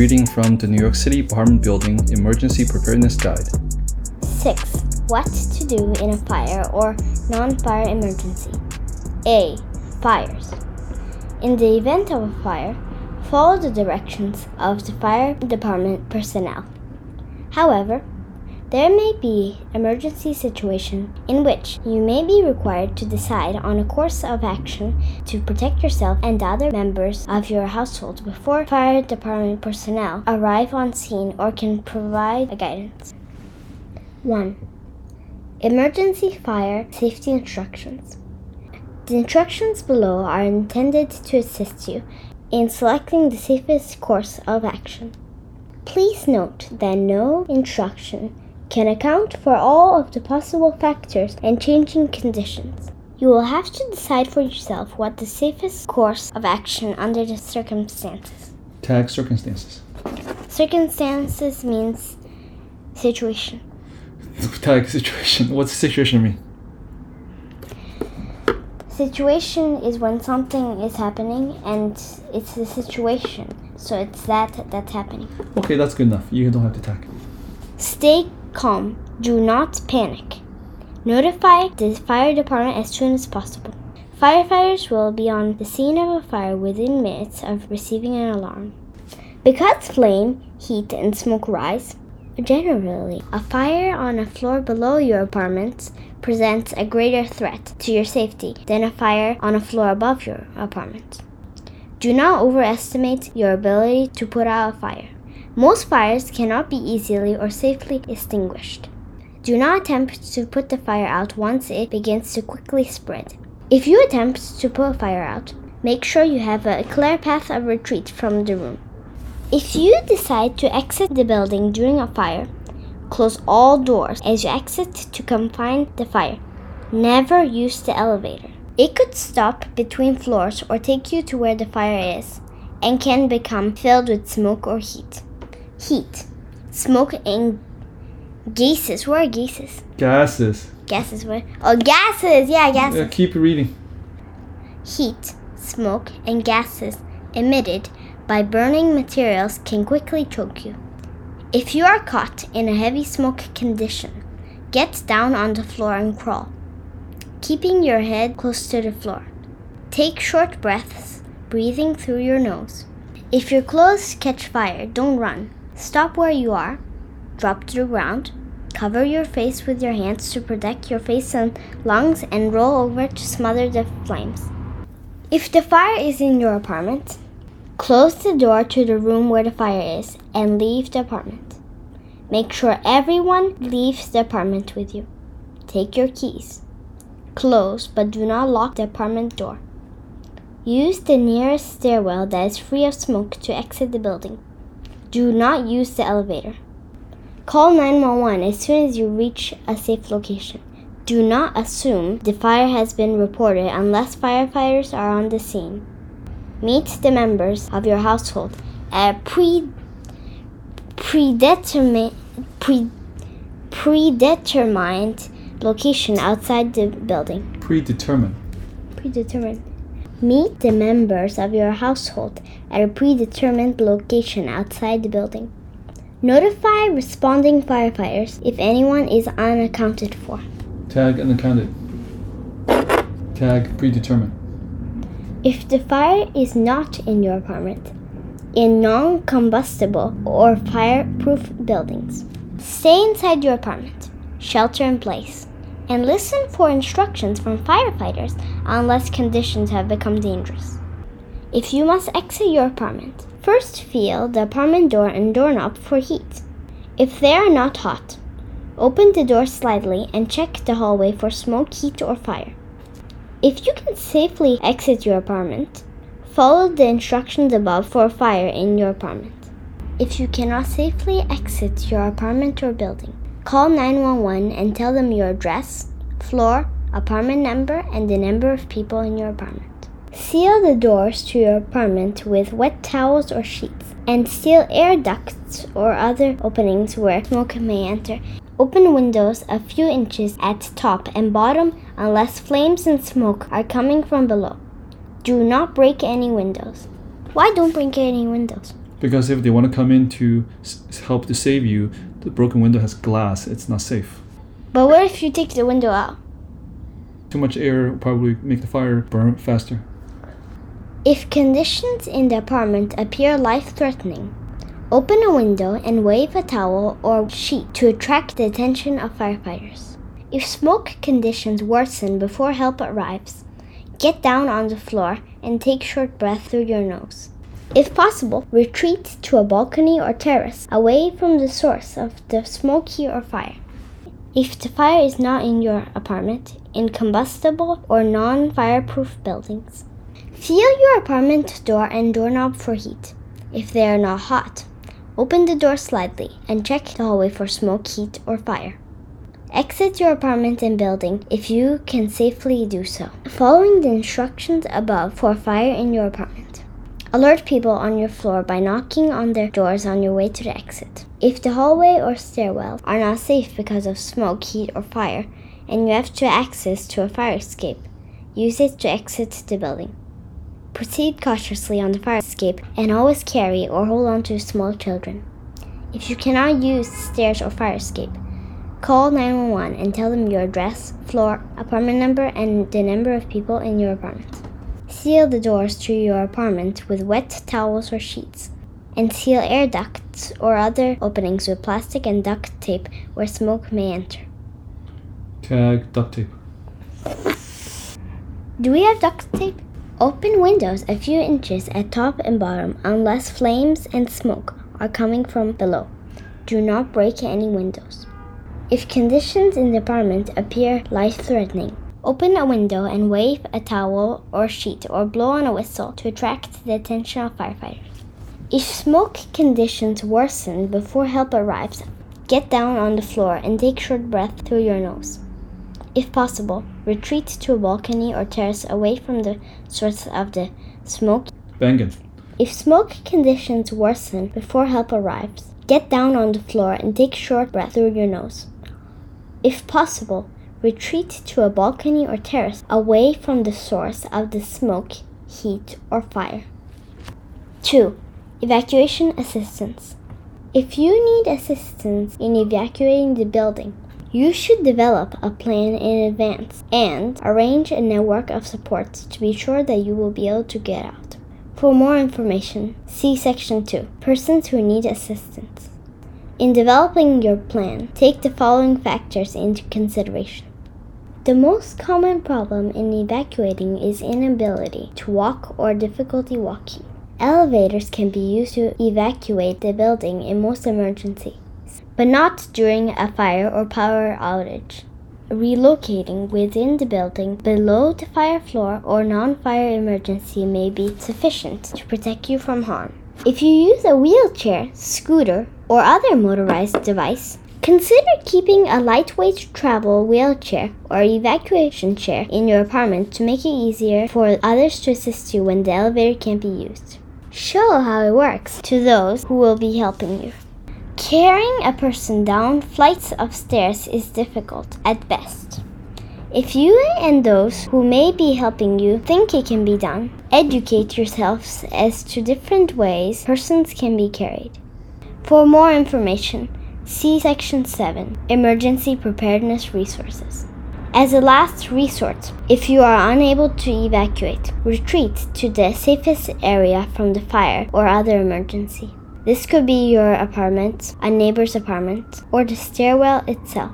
Reading from the New York City Apartment Building Emergency Preparedness Guide. 6. What to do in a fire or non fire emergency. A. Fires. In the event of a fire, follow the directions of the fire department personnel. However, there may be emergency situation in which you may be required to decide on a course of action to protect yourself and other members of your household before fire department personnel arrive on scene or can provide guidance. 1. Emergency fire safety instructions. The instructions below are intended to assist you in selecting the safest course of action. Please note that no instruction can account for all of the possible factors and changing conditions. You will have to decide for yourself what the safest course of action under the circumstances. Tag circumstances. Circumstances means situation. Tag situation. What's situation mean? Situation is when something is happening and it's the situation. So it's that that's happening. Okay, that's good enough. You don't have to tag. Stay calm. Do not panic. Notify the fire department as soon as possible. Firefighters will be on the scene of a fire within minutes of receiving an alarm. Because flame, heat, and smoke rise, generally, a fire on a floor below your apartment presents a greater threat to your safety than a fire on a floor above your apartment. Do not overestimate your ability to put out a fire. Most fires cannot be easily or safely extinguished. Do not attempt to put the fire out once it begins to quickly spread. If you attempt to put a fire out, make sure you have a clear path of retreat from the room. If you decide to exit the building during a fire, close all doors as you exit to confine the fire. Never use the elevator. It could stop between floors or take you to where the fire is and can become filled with smoke or heat. Heat, smoke, and gases. Where are gases? Gases. Gases, where? Oh, gases! Yeah, gases. Yeah, keep reading. Heat, smoke, and gases emitted by burning materials can quickly choke you. If you are caught in a heavy smoke condition, get down on the floor and crawl, keeping your head close to the floor. Take short breaths, breathing through your nose. If your clothes catch fire, don't run. Stop where you are, drop to the ground, cover your face with your hands to protect your face and lungs, and roll over to smother the flames. If the fire is in your apartment, close the door to the room where the fire is and leave the apartment. Make sure everyone leaves the apartment with you. Take your keys. Close but do not lock the apartment door. Use the nearest stairwell that is free of smoke to exit the building. Do not use the elevator. Call 911 as soon as you reach a safe location. Do not assume the fire has been reported unless firefighters are on the scene. Meet the members of your household at a pre, predetermined, pre, predetermined location outside the building. Predetermined. Predetermined. Meet the members of your household at a predetermined location outside the building. Notify responding firefighters if anyone is unaccounted for. Tag unaccounted. Tag predetermined. If the fire is not in your apartment, in non combustible or fireproof buildings, stay inside your apartment, shelter in place, and listen for instructions from firefighters unless conditions have become dangerous. If you must exit your apartment, first feel the apartment door and doorknob for heat. If they are not hot, open the door slightly and check the hallway for smoke, heat, or fire. If you can safely exit your apartment, follow the instructions above for a fire in your apartment. If you cannot safely exit your apartment or building, call 911 and tell them your address, floor, apartment number, and the number of people in your apartment. Seal the doors to your apartment with wet towels or sheets, and seal air ducts or other openings where smoke may enter. Open windows a few inches at top and bottom unless flames and smoke are coming from below. Do not break any windows. Why don't break any windows? Because if they want to come in to s- help to save you, the broken window has glass. It's not safe. But what if you take the window out? Too much air will probably make the fire burn faster. If conditions in the apartment appear life threatening, open a window and wave a towel or sheet to attract the attention of firefighters. If smoke conditions worsen before help arrives, get down on the floor and take short breaths through your nose. If possible, retreat to a balcony or terrace away from the source of the smoke or fire. If the fire is not in your apartment, in combustible or non fireproof buildings, feel your apartment door and doorknob for heat. If they are not hot, open the door slightly and check the hallway for smoke, heat, or fire. Exit your apartment and building if you can safely do so, following the instructions above for fire in your apartment. Alert people on your floor by knocking on their doors on your way to the exit. If the hallway or stairwell are not safe because of smoke, heat, or fire, and you have to access to a fire escape, use it to exit the building. Proceed cautiously on the fire escape and always carry or hold on to small children. If you cannot use stairs or fire escape, call 911 and tell them your address, floor, apartment number, and the number of people in your apartment. Seal the doors to your apartment with wet towels or sheets, and seal air ducts or other openings with plastic and duct tape where smoke may enter. Tag duct tape. Do we have duct tape? Open windows a few inches at top and bottom unless flames and smoke are coming from below. Do not break any windows. If conditions in the apartment appear life threatening, open a window and wave a towel or sheet or blow on a whistle to attract the attention of firefighters. If smoke conditions worsen before help arrives, get down on the floor and take short breaths through your nose. If possible, retreat to a balcony or terrace away from the source of the smoke. Bangin. If smoke conditions worsen before help arrives, get down on the floor and take short breaths through your nose. If possible, retreat to a balcony or terrace away from the source of the smoke, heat, or fire. 2. Evacuation assistance. If you need assistance in evacuating the building, you should develop a plan in advance and arrange a network of support to be sure that you will be able to get out. For more information, see Section 2 Persons who need assistance. In developing your plan, take the following factors into consideration. The most common problem in evacuating is inability to walk or difficulty walking. Elevators can be used to evacuate the building in most emergencies, but not during a fire or power outage. Relocating within the building below the fire floor or non fire emergency may be sufficient to protect you from harm. If you use a wheelchair, scooter, or other motorized device, consider keeping a lightweight travel wheelchair or evacuation chair in your apartment to make it easier for others to assist you when the elevator can't be used. Show how it works to those who will be helping you. Carrying a person down flights of stairs is difficult at best. If you and those who may be helping you think it can be done, educate yourselves as to different ways persons can be carried. For more information, see Section 7 Emergency Preparedness Resources. As a last resort, if you are unable to evacuate, retreat to the safest area from the fire or other emergency. This could be your apartment, a neighbor's apartment, or the stairwell itself.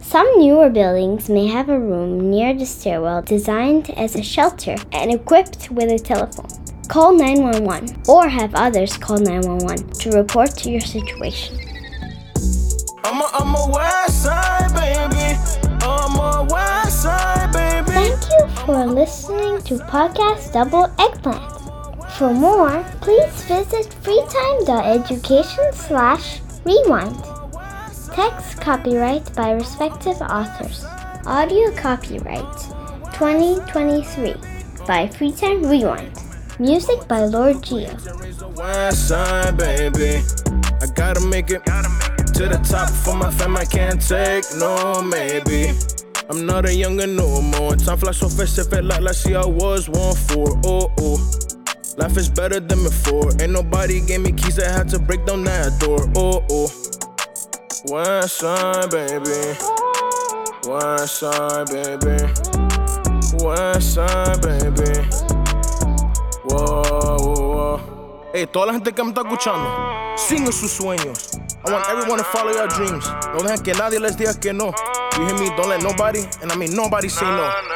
Some newer buildings may have a room near the stairwell designed as a shelter and equipped with a telephone. Call 911 or have others call 911 to report your situation. I'm a, I'm a west side baby. I'm a west side baby. Thank you for listening to Podcast Double Eggplant. For more, please visit freetime.education slash rewind. Text copyright by respective authors. Audio copyright 2023 by Freetime Rewind. Music by Lord Geo. To the top for my fam. I can't take no maybe. I'm not a younger no more. Time flies so fast, it felt like last year I was one for. Oh oh. Life is better than before. Ain't nobody gave me keys, I had to break down that door. Oh, oh. West side, baby. West side, baby. West side, baby. Whoa, whoa, whoa. Hey, toda la gente que me está escuchando, sigan sus sueños. I want everyone to follow your dreams. No dejen que nadie les diga que no. You hear me? Don't let nobody, and I mean nobody say no.